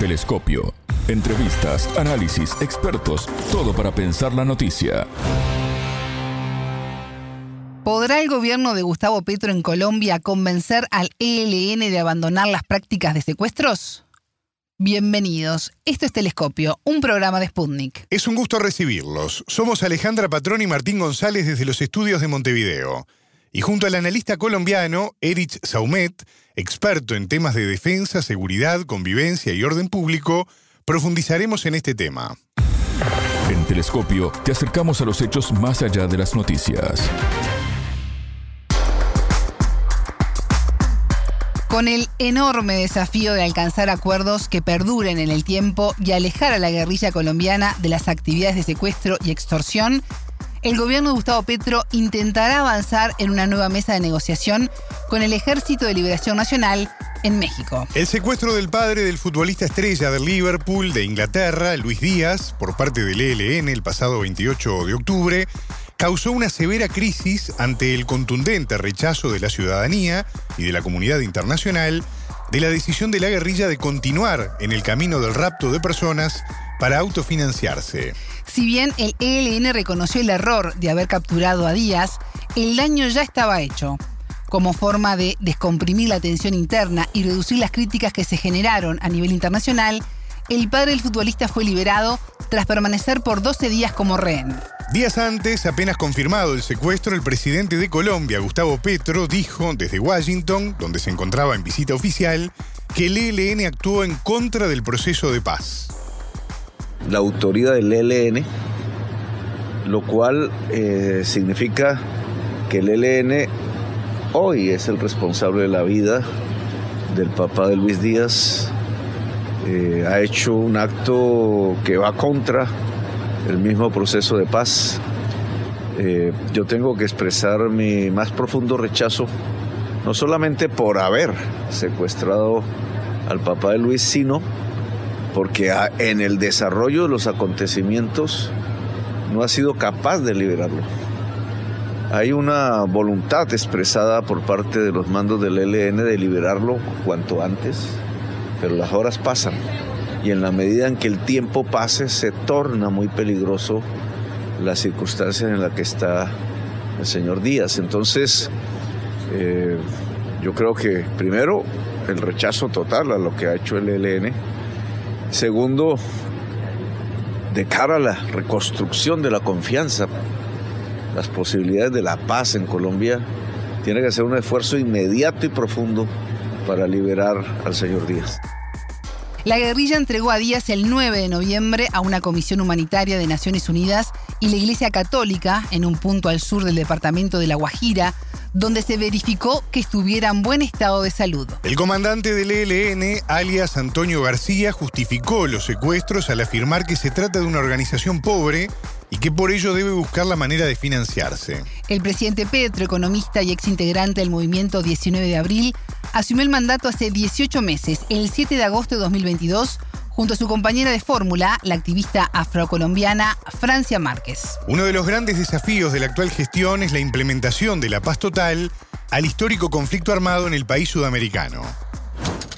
Telescopio. Entrevistas, análisis, expertos, todo para pensar la noticia. ¿Podrá el gobierno de Gustavo Petro en Colombia convencer al ELN de abandonar las prácticas de secuestros? Bienvenidos. Esto es Telescopio, un programa de Sputnik. Es un gusto recibirlos. Somos Alejandra Patrón y Martín González desde los estudios de Montevideo. Y junto al analista colombiano Erich Saumet, experto en temas de defensa, seguridad, convivencia y orden público, profundizaremos en este tema. En Telescopio te acercamos a los hechos más allá de las noticias. Con el enorme desafío de alcanzar acuerdos que perduren en el tiempo y alejar a la guerrilla colombiana de las actividades de secuestro y extorsión, el gobierno de Gustavo Petro intentará avanzar en una nueva mesa de negociación con el Ejército de Liberación Nacional en México. El secuestro del padre del futbolista estrella del Liverpool de Inglaterra, Luis Díaz, por parte del ELN el pasado 28 de octubre, causó una severa crisis ante el contundente rechazo de la ciudadanía y de la comunidad internacional de la decisión de la guerrilla de continuar en el camino del rapto de personas para autofinanciarse. Si bien el ELN reconoció el error de haber capturado a Díaz, el daño ya estaba hecho. Como forma de descomprimir la tensión interna y reducir las críticas que se generaron a nivel internacional, el padre del futbolista fue liberado tras permanecer por 12 días como rehén. Días antes, apenas confirmado el secuestro, el presidente de Colombia, Gustavo Petro, dijo desde Washington, donde se encontraba en visita oficial, que el ELN actuó en contra del proceso de paz la autoridad del ELN, lo cual eh, significa que el ELN hoy es el responsable de la vida del papá de Luis Díaz. Eh, ha hecho un acto que va contra el mismo proceso de paz. Eh, yo tengo que expresar mi más profundo rechazo, no solamente por haber secuestrado al papá de Luis, sino porque en el desarrollo de los acontecimientos no ha sido capaz de liberarlo. Hay una voluntad expresada por parte de los mandos del ELN de liberarlo cuanto antes, pero las horas pasan y en la medida en que el tiempo pase se torna muy peligroso la circunstancia en la que está el señor Díaz. Entonces, eh, yo creo que primero el rechazo total a lo que ha hecho el ELN, Segundo, de cara a la reconstrucción de la confianza, las posibilidades de la paz en Colombia, tiene que ser un esfuerzo inmediato y profundo para liberar al señor Díaz. La guerrilla entregó a Díaz el 9 de noviembre a una comisión humanitaria de Naciones Unidas y la Iglesia Católica en un punto al sur del departamento de La Guajira, donde se verificó que estuviera en buen estado de salud. El comandante del ELN, alias Antonio García, justificó los secuestros al afirmar que se trata de una organización pobre y que por ello debe buscar la manera de financiarse. El presidente Petro, economista y exintegrante del movimiento 19 de abril, asumió el mandato hace 18 meses, el 7 de agosto de 2022, junto a su compañera de fórmula, la activista afrocolombiana Francia Márquez. Uno de los grandes desafíos de la actual gestión es la implementación de la paz total al histórico conflicto armado en el país sudamericano.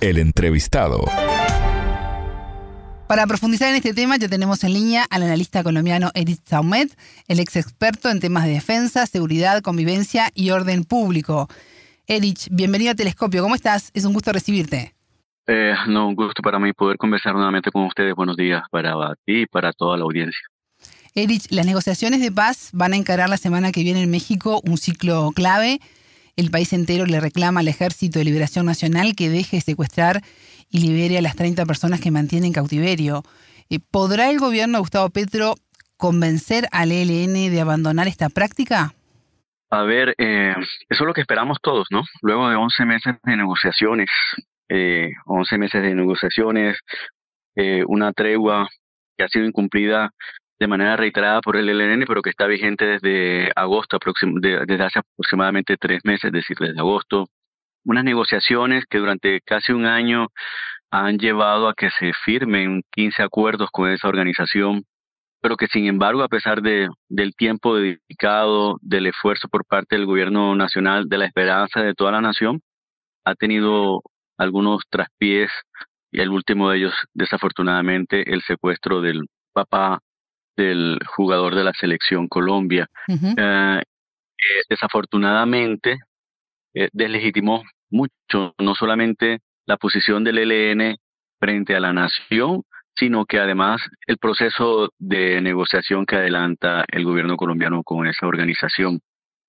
El entrevistado. Para profundizar en este tema ya tenemos en línea al analista colombiano Edith Saumet, el ex experto en temas de defensa, seguridad, convivencia y orden público. Edith, bienvenido a Telescopio, ¿cómo estás? Es un gusto recibirte. Eh, no, un gusto para mí poder conversar nuevamente con ustedes. Buenos días para ti y para toda la audiencia. Erich, las negociaciones de paz van a encarar la semana que viene en México un ciclo clave. El país entero le reclama al Ejército de Liberación Nacional que deje de secuestrar y libere a las 30 personas que mantienen en cautiverio. Eh, ¿Podrá el gobierno de Gustavo Petro convencer al ELN de abandonar esta práctica? A ver, eh, eso es lo que esperamos todos, ¿no? Luego de 11 meses de negociaciones, eh, 11 meses de negociaciones, eh, una tregua que ha sido incumplida de manera reiterada por el ELN, pero que está vigente desde agosto, desde hace aproximadamente tres meses, es decir, desde agosto. Unas negociaciones que durante casi un año han llevado a que se firmen 15 acuerdos con esa organización, pero que sin embargo, a pesar de, del tiempo dedicado, del esfuerzo por parte del gobierno nacional, de la esperanza de toda la nación, ha tenido algunos traspiés y el último de ellos, desafortunadamente, el secuestro del papá del jugador de la selección Colombia. Eh, desafortunadamente, deslegitimó mucho, no solamente la posición del ELN frente a la nación, sino que además el proceso de negociación que adelanta el gobierno colombiano con esa organización.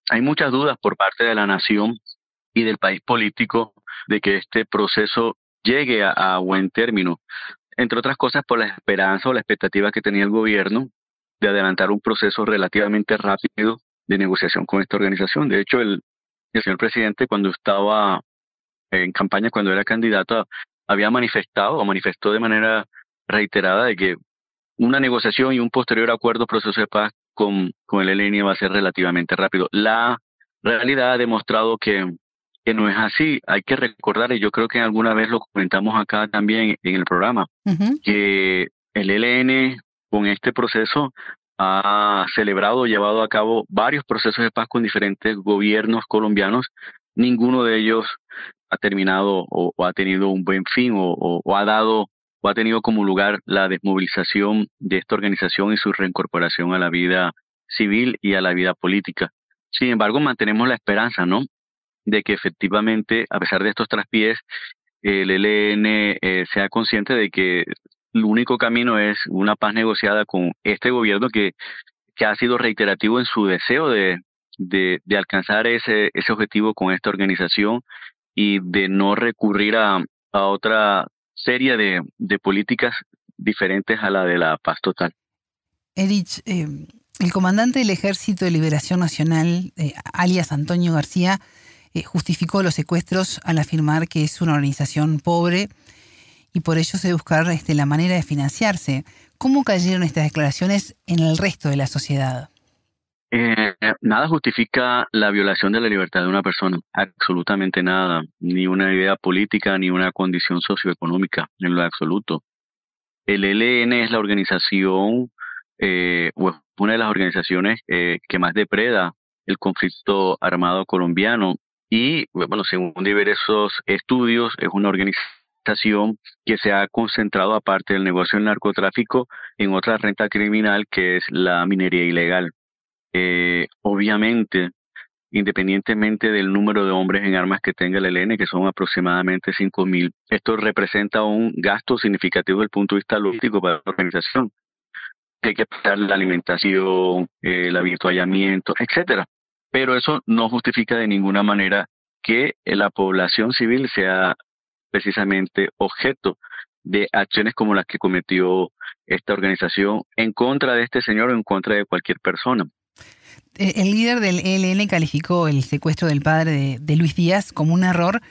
Hay muchas dudas por parte de la nación y del país político de que este proceso llegue a, buen término, entre otras cosas por la esperanza o la expectativa que tenía el gobierno de adelantar un proceso relativamente rápido de negociación con esta organización. De hecho, el, el señor presidente cuando estaba en campaña, cuando era candidato, había manifestado o manifestó de manera reiterada de que una negociación y un posterior acuerdo proceso de paz con, con el ELN va a ser relativamente rápido. La realidad ha demostrado que, que no es así. Hay que recordar, y yo creo que alguna vez lo comentamos acá también en el programa, que el ELN con este proceso ha celebrado, llevado a cabo varios procesos de paz con diferentes gobiernos colombianos. Ninguno de ellos ha terminado o, ha tenido un buen fin o, o, ha dado o ha tenido como lugar la desmovilización de esta organización y su reincorporación a la vida civil y a la vida política. Sin embargo, mantenemos la esperanza, ¿no? De que efectivamente, a pesar de estos traspiés, el ELN eh, sea consciente de que el único camino es una paz negociada con este gobierno que, que ha sido reiterativo en su deseo de, de, alcanzar ese, ese objetivo con esta organización y de no recurrir a, a otra serie de, de, políticas diferentes a la de la paz total. Erich, eh, el comandante del Ejército de Liberación Nacional, eh, alias Antonio García, eh, justificó los secuestros al afirmar que es una organización pobre y por ello se buscar este, la manera de financiarse. ¿Cómo cayeron estas declaraciones en el resto de la sociedad? Eh, nada justifica la violación de la libertad de una persona, absolutamente nada, ni una idea política, ni una condición socioeconómica, en lo absoluto. El ELN es la organización, eh, una de las organizaciones eh, que más depreda el conflicto armado colombiano y, bueno, según diversos estudios, es una organización que se ha concentrado, aparte del negocio del narcotráfico, en otra renta criminal que es la minería ilegal. Eh, obviamente, independientemente del número de hombres en armas que tenga el ELN, que son aproximadamente 5.000, esto representa un gasto significativo desde el punto de vista logístico para la organización. Hay que pagar la alimentación, eh, el habituallamiento, etcétera. Pero eso no justifica de ninguna manera que la población civil sea precisamente objeto de acciones como las que cometió esta organización en contra de este señor o en contra de cualquier persona. Eh, el líder del ELN calificó el secuestro del padre de, Luis Díaz como un error,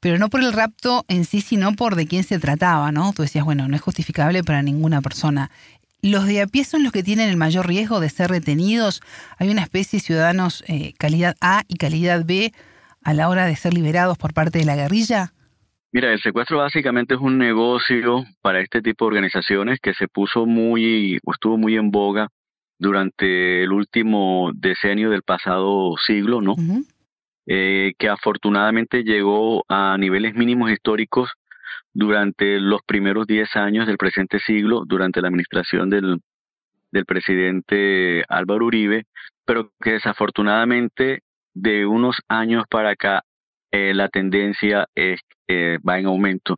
pero no por el rapto en sí, sino por de quién se trataba, ¿no? Tú decías, bueno, no es justificable para ninguna persona. ¿Los de a pie son los que tienen el mayor riesgo de ser retenidos? ¿Hay una especie de ciudadanos eh, calidad A y calidad B a la hora de ser liberados por parte de la guerrilla? Mira, el secuestro básicamente es un negocio para este tipo de organizaciones que se puso muy, o estuvo muy en boga durante el último decenio del pasado siglo, ¿no? Eh, que afortunadamente llegó a niveles mínimos históricos durante los primeros 10 años del presente siglo, durante la administración del, del presidente Álvaro Uribe, pero que desafortunadamente de unos años para acá eh, la tendencia es, eh, va en aumento.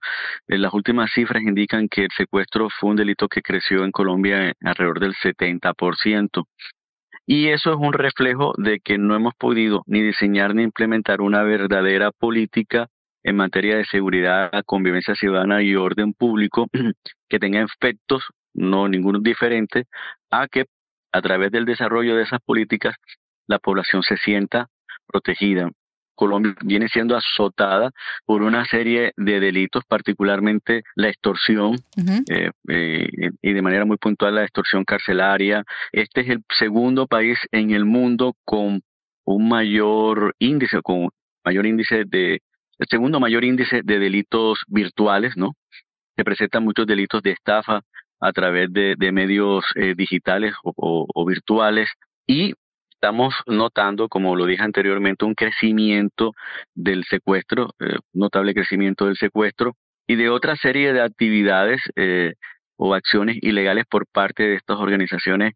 Eh, las últimas cifras indican que el secuestro fue un delito que creció en Colombia alrededor del 70%. Y eso es un reflejo de que no hemos podido ni diseñar ni implementar una verdadera política en materia de seguridad, convivencia ciudadana y orden público que tenga efectos, no ninguno diferente, a que a través del desarrollo de esas políticas la población se sienta protegida. Colombia viene siendo azotada por una serie de delitos, particularmente la extorsión eh, eh, y de manera muy puntual la extorsión carcelaria. Este es el segundo país en el mundo con un mayor índice, con mayor índice de, el segundo mayor índice de delitos virtuales, ¿no? Se presentan muchos delitos de estafa a través de, medios eh, digitales o, virtuales y estamos notando, como lo dije anteriormente, un crecimiento del secuestro, eh, notable crecimiento del secuestro, y de otra serie de actividades eh, o acciones ilegales por parte de estas organizaciones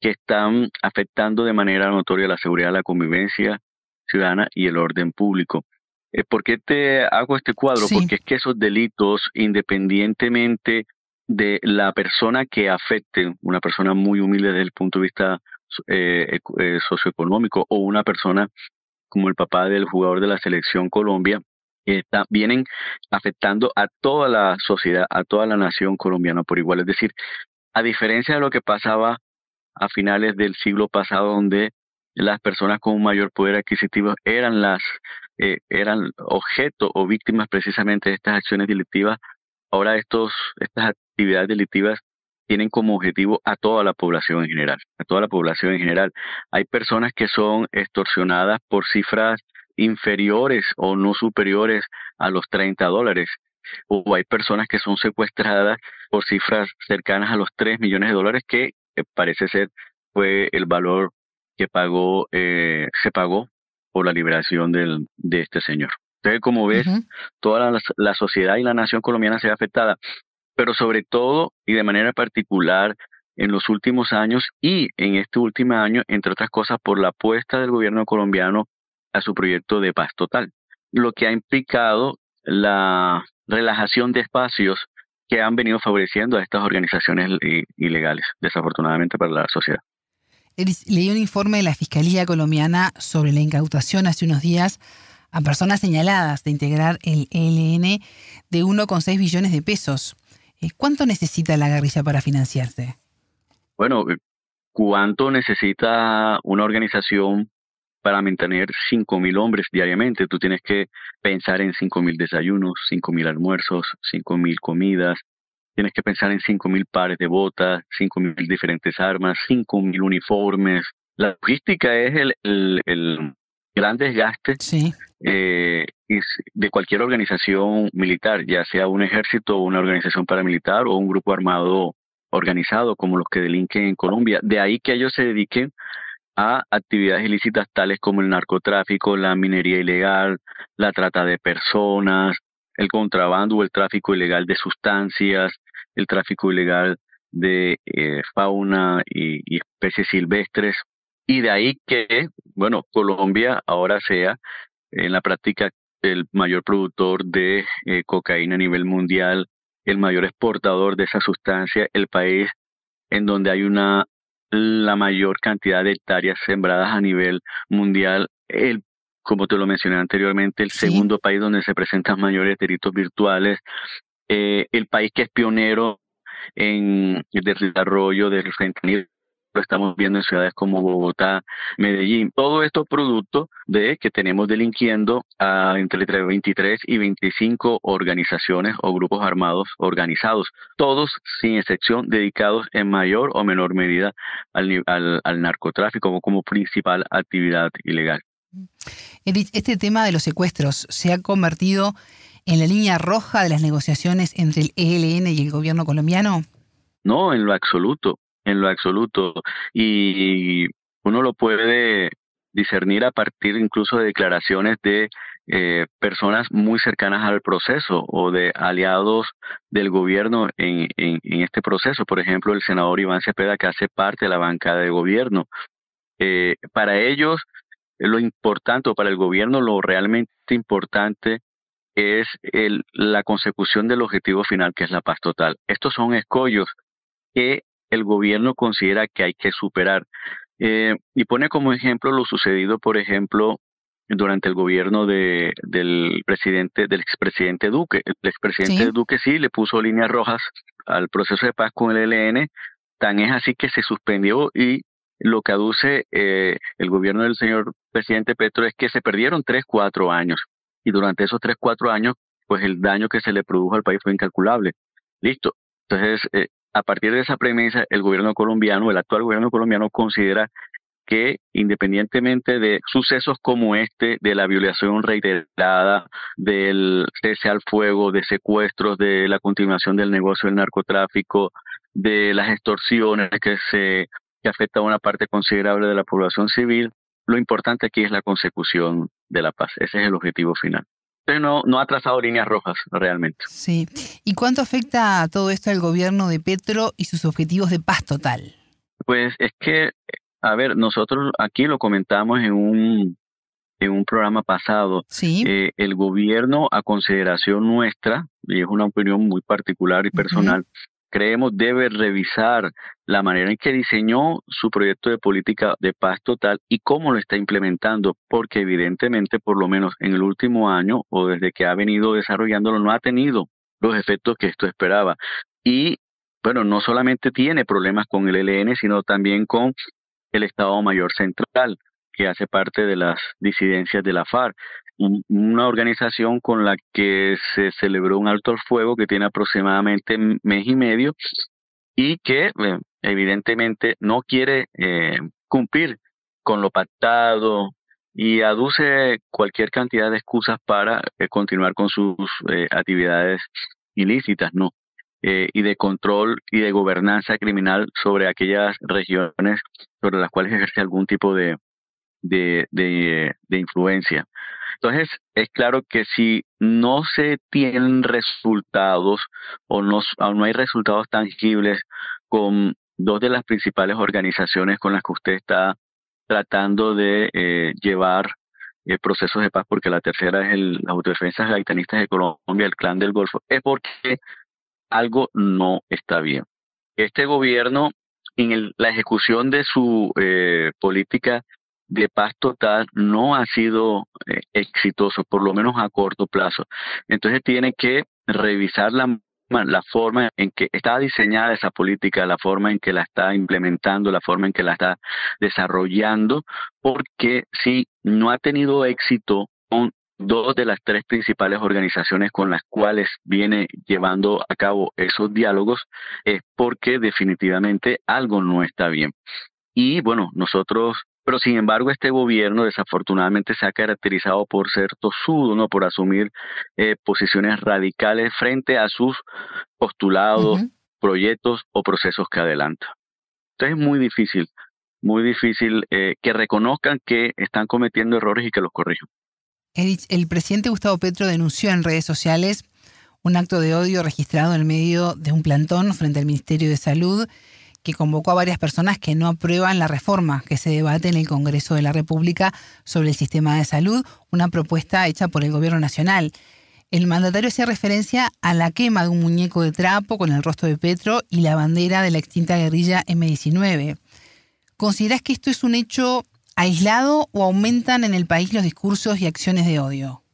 que están afectando de manera notoria la seguridad, la convivencia ciudadana y el orden público. Eh, ¿Por qué te hago este cuadro? Porque es que esos delitos, independientemente de la persona que afecte, una persona muy humilde desde el punto de vista eh, eh, socioeconómico o una persona como el papá del jugador de la selección Colombia, está, vienen afectando a toda la sociedad, a toda la nación colombiana por igual. Es decir, a diferencia de lo que pasaba a finales del siglo pasado, donde las personas con un mayor poder adquisitivo eran las eh, eran objeto o víctimas precisamente de estas acciones delictivas. Ahora estos estas actividades delictivas tienen como objetivo a toda la población en general, a toda la población en general. Hay personas que son extorsionadas por cifras inferiores o no superiores a los 30 dólares, o hay personas que son secuestradas por cifras cercanas a los 3 millones de dólares, que eh, parece ser fue el valor que pagó, eh, se pagó por la liberación del, de este señor. Entonces, como ves, toda la, sociedad y la nación colombiana se ve afectada, pero sobre todo y de manera particular en los últimos años y en este último año, entre otras cosas, por la apuesta del gobierno colombiano a su proyecto de paz total, lo que ha implicado la relajación de espacios que han venido favoreciendo a estas organizaciones ilegales, desafortunadamente para la sociedad. Leí un informe de la Fiscalía colombiana sobre la incautación hace unos días a personas señaladas de integrar el ELN de 1,6 billones de pesos. Eh, ¿Cuánto necesita la guerrilla para financiarse? Bueno, ¿cuánto necesita una organización para mantener 5.000 hombres diariamente? Tú tienes que pensar en 5.000 desayunos, 5.000 almuerzos, 5.000 comidas, tienes que pensar en 5.000 pares de botas, 5.000 diferentes armas, 5.000 uniformes. La logística es el, el, gran desgaste eh, de cualquier organización militar, ya sea un ejército, una organización paramilitar o un grupo armado organizado como los que delinquen en Colombia. De ahí que ellos se dediquen a actividades ilícitas tales como el narcotráfico, la minería ilegal, la trata de personas, el contrabando o el tráfico ilegal de sustancias, el tráfico ilegal de eh, fauna y, especies silvestres. Y de ahí que, bueno, Colombia ahora sea en la práctica el mayor productor de eh, cocaína a nivel mundial, el mayor exportador de esa sustancia, el país en donde hay una la mayor cantidad de hectáreas sembradas a nivel mundial, el como te lo mencioné anteriormente, el segundo país donde se presentan mayores delitos virtuales, eh, el país que es pionero en el desarrollo del fentanil lo estamos viendo en ciudades como Bogotá, Medellín. Todo esto producto de que tenemos delinquiendo a entre 23 y 25 organizaciones o grupos armados organizados, todos sin excepción dedicados en mayor o menor medida al, al, al narcotráfico como principal actividad ilegal. Edith, este tema de los secuestros se ha convertido en la línea roja de las negociaciones entre el ELN y el gobierno colombiano? No, en lo absoluto, en lo absoluto. Y uno lo puede discernir a partir incluso de declaraciones de eh, personas muy cercanas al proceso o de aliados del gobierno en, este proceso. Por ejemplo, el senador Iván Cepeda, que hace parte de la bancada de gobierno. Eh, para ellos, lo importante, o para el gobierno, lo realmente importante es el, la consecución del objetivo final, que es la paz total. Estos son escollos que el gobierno considera que hay que superar. Eh, y pone como ejemplo lo sucedido, por ejemplo, durante el gobierno de, del presidente, del expresidente Duque. El expresidente Duque sí le puso líneas rojas al proceso de paz con el ELN, tan es así que se suspendió y lo que aduce eh, el gobierno del señor presidente Petro es que se perdieron tres, cuatro años y durante esos tres, cuatro años, pues el daño que se le produjo al país fue incalculable. Listo. Entonces, eh, a partir de esa premisa, el gobierno colombiano, el actual gobierno colombiano considera que independientemente de sucesos como este, de la violación reiterada, del cese al fuego, de secuestros, de la continuación del negocio del narcotráfico, de las extorsiones que se que afecta a una parte considerable de la población civil, lo importante aquí es la consecución de la paz. Ese es el objetivo final. Entonces no, no ha trazado líneas rojas realmente. Sí. ¿Y cuánto afecta todo esto al gobierno de Petro y sus objetivos de paz total? Pues es que, a ver, nosotros aquí lo comentamos en un, en un programa pasado. Sí. Eh, el gobierno, a consideración nuestra, y es una opinión muy particular y personal, creemos debe revisar la manera en que diseñó su proyecto de política de paz total y cómo lo está implementando, porque evidentemente, por lo menos en el último año o desde que ha venido desarrollándolo, no ha tenido los efectos que esto esperaba. Y bueno, no solamente tiene problemas con el ELN, sino también con el Estado Mayor Central, que hace parte de las disidencias de la FARC una organización con la que se celebró un alto al fuego que tiene aproximadamente mes y medio y que eh, evidentemente no quiere eh, cumplir con lo pactado y aduce cualquier cantidad de excusas para eh, continuar con sus actividades ilícitas, ¿no? y de control y de gobernanza criminal sobre aquellas regiones sobre las cuales ejerce algún tipo de, de, de influencia. Entonces, es claro que si no se tienen resultados o no, no hay resultados tangibles con dos de las principales organizaciones con las que usted está tratando de eh, llevar eh, procesos de paz, porque la tercera es el, las autodefensas gaitanistas de Colombia, el clan del Golfo, es porque algo no está bien. Este gobierno, en la ejecución de su eh, política de paz total no ha sido eh, exitoso, por lo menos a corto plazo. Entonces tiene que revisar la, la forma en que está diseñada esa política, la forma en que la está implementando, la forma en que la está desarrollando, porque si no ha tenido éxito con dos de las tres principales organizaciones con las cuales viene llevando a cabo esos diálogos, es porque definitivamente algo no está bien. Y bueno, nosotros pero sin embargo, este gobierno desafortunadamente se ha caracterizado por ser tosudo, ¿no? Por asumir eh, posiciones radicales frente a sus postulados, proyectos o procesos que adelanta. Entonces es muy difícil, muy difícil eh, que reconozcan que están cometiendo errores y que los corrijan. el presidente Gustavo Petro denunció en redes sociales un acto de odio registrado en medio de un plantón frente al Ministerio de Salud que convocó a varias personas que no aprueban la reforma que se debate en el Congreso de la República sobre el sistema de salud, una propuesta hecha por el Gobierno Nacional. El mandatario hacía referencia a la quema de un muñeco de trapo con el rostro de Petro y la bandera de la extinta guerrilla M19. ¿Considerás que esto es un hecho aislado o aumentan en el país los discursos y acciones de odio?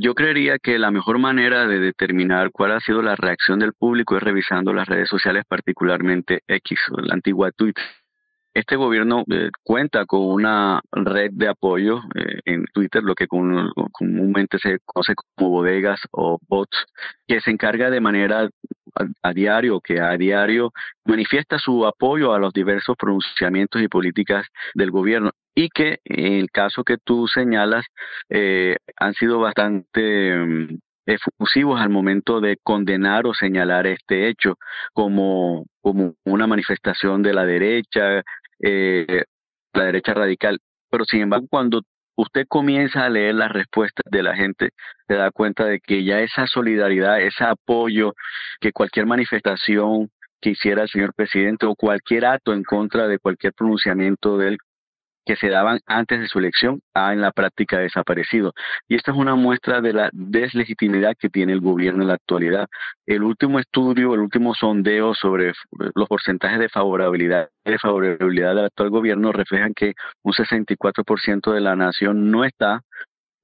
Yo creería que la mejor manera de determinar cuál ha sido la reacción del público es revisando las redes sociales, particularmente X, la antigua Twitter. Este gobierno eh, cuenta con una red de apoyo eh, en Twitter, lo que comúnmente se conoce como bodegas o bots, que se encarga de manera a, diario, que a diario manifiesta su apoyo a los diversos pronunciamientos y políticas del gobierno y que en el caso que tú señalas eh, han sido bastante mm, efusivos al momento de condenar o señalar este hecho como, como una manifestación de la derecha, eh, la derecha radical. Pero sin embargo, cuando usted comienza a leer las respuestas de la gente, se da cuenta de que ya esa solidaridad, ese apoyo que cualquier manifestación que hiciera el señor presidente o cualquier acto en contra de cualquier pronunciamiento de él que se daban antes de su elección ha en la práctica desaparecido. Y esta es una muestra de la deslegitimidad que tiene el gobierno en la actualidad. El último estudio, el último sondeo sobre los porcentajes de favorabilidad de favorabilidad del actual gobierno reflejan que un 64% de la nación no está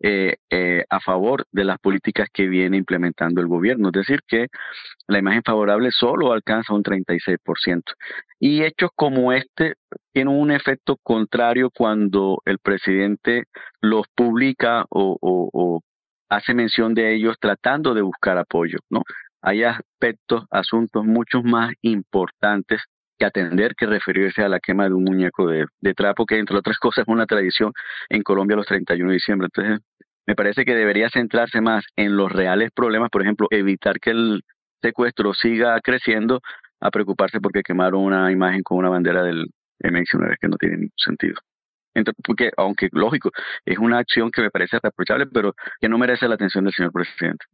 eh, eh, a favor de las políticas que viene implementando el gobierno. Es decir, que la imagen favorable solo alcanza un 36%. Y hechos como este tienen un efecto contrario cuando el presidente los publica o, o hace mención de ellos tratando de buscar apoyo. ¿no? Hay aspectos, asuntos mucho más importantes que atender que referirse a la quema de un muñeco de, trapo, que entre otras cosas es una tradición en Colombia los 31 de diciembre. Entonces, me parece que debería centrarse más en los reales problemas, por ejemplo, evitar que el secuestro siga creciendo, a preocuparse porque quemaron una imagen con una bandera del M19 que no tiene ningún sentido. Porque, aunque lógico, es una acción que me parece reprochable, pero que no merece la atención del señor presidente.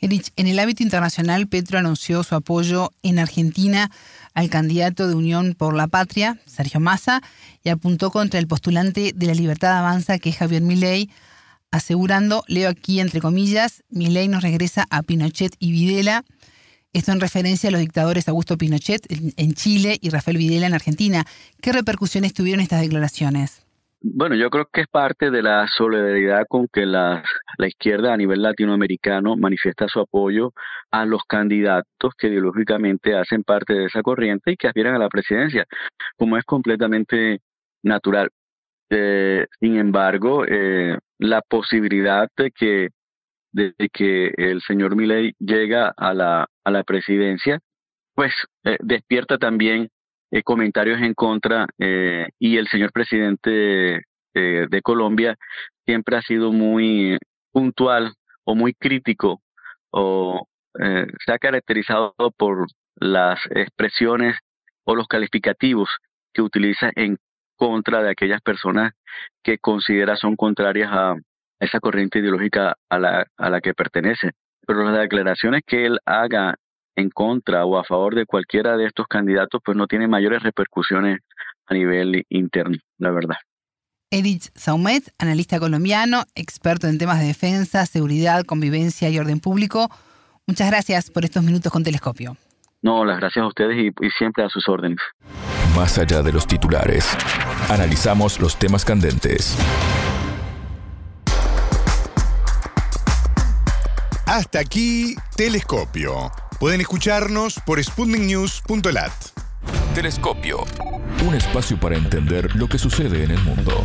Erich, en el ámbito internacional, Petro anunció su apoyo en Argentina al candidato de Unión por la Patria, Sergio Massa, y apuntó contra el postulante de la libertad avanza, que es Javier Milei, asegurando, leo aquí entre comillas, Milei nos regresa a Pinochet y Videla. Esto en referencia a los dictadores Augusto Pinochet en Chile y Rafael Videla en Argentina. ¿Qué repercusiones tuvieron estas declaraciones? Bueno, yo creo que es parte de la solidaridad con que la, la, izquierda a nivel latinoamericano manifiesta su apoyo a los candidatos que ideológicamente hacen parte de esa corriente y que aspiran a la presidencia, como es completamente natural. Eh, sin embargo, eh, la posibilidad de que, de que el señor Milei llega a la, a la presidencia, pues eh, despierta también eh, comentarios en contra eh, y el señor presidente eh, de Colombia siempre ha sido muy puntual o muy crítico o se ha caracterizado por las expresiones o los calificativos que utiliza en contra de aquellas personas que considera son contrarias a esa corriente ideológica a la, a la que pertenece. Pero las declaraciones que él haga en contra o a favor de cualquiera de estos candidatos, pues no tiene mayores repercusiones a nivel interno, la verdad. Edith Saumet, analista colombiano, experto en temas de defensa, seguridad, convivencia y orden público. Muchas gracias por estos minutos con Telescopio. No, las gracias a ustedes y, y siempre a sus órdenes. Más allá de los titulares, analizamos los temas candentes. Hasta aquí, Telescopio. Pueden escucharnos por sputniknews.lat. Telescopio. Un espacio para entender lo que sucede en el mundo.